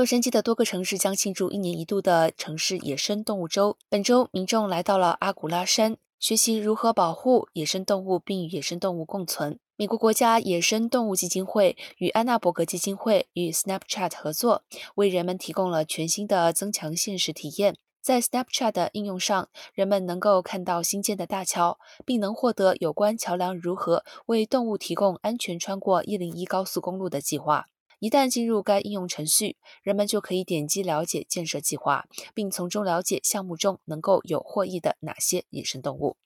洛杉矶的多个城市将庆祝一年一度的城市野生动物周。本周，民众来到了阿古拉山，学习如何保护野生动物，并与野生动物共存。美国国家野生动物基金会与安娜伯格基金会与 Snapchat 合作，为人们提供了全新的增强现实体验。在 Snapchat 的应用上，人们能够看到新建的大桥，并能获得有关桥梁如何为动物提供安全穿过101高速公路的计划。一旦进入该应用程序，人们就可以点击了解建设计划，并从中了解项目中能够有获益的哪些野生动物。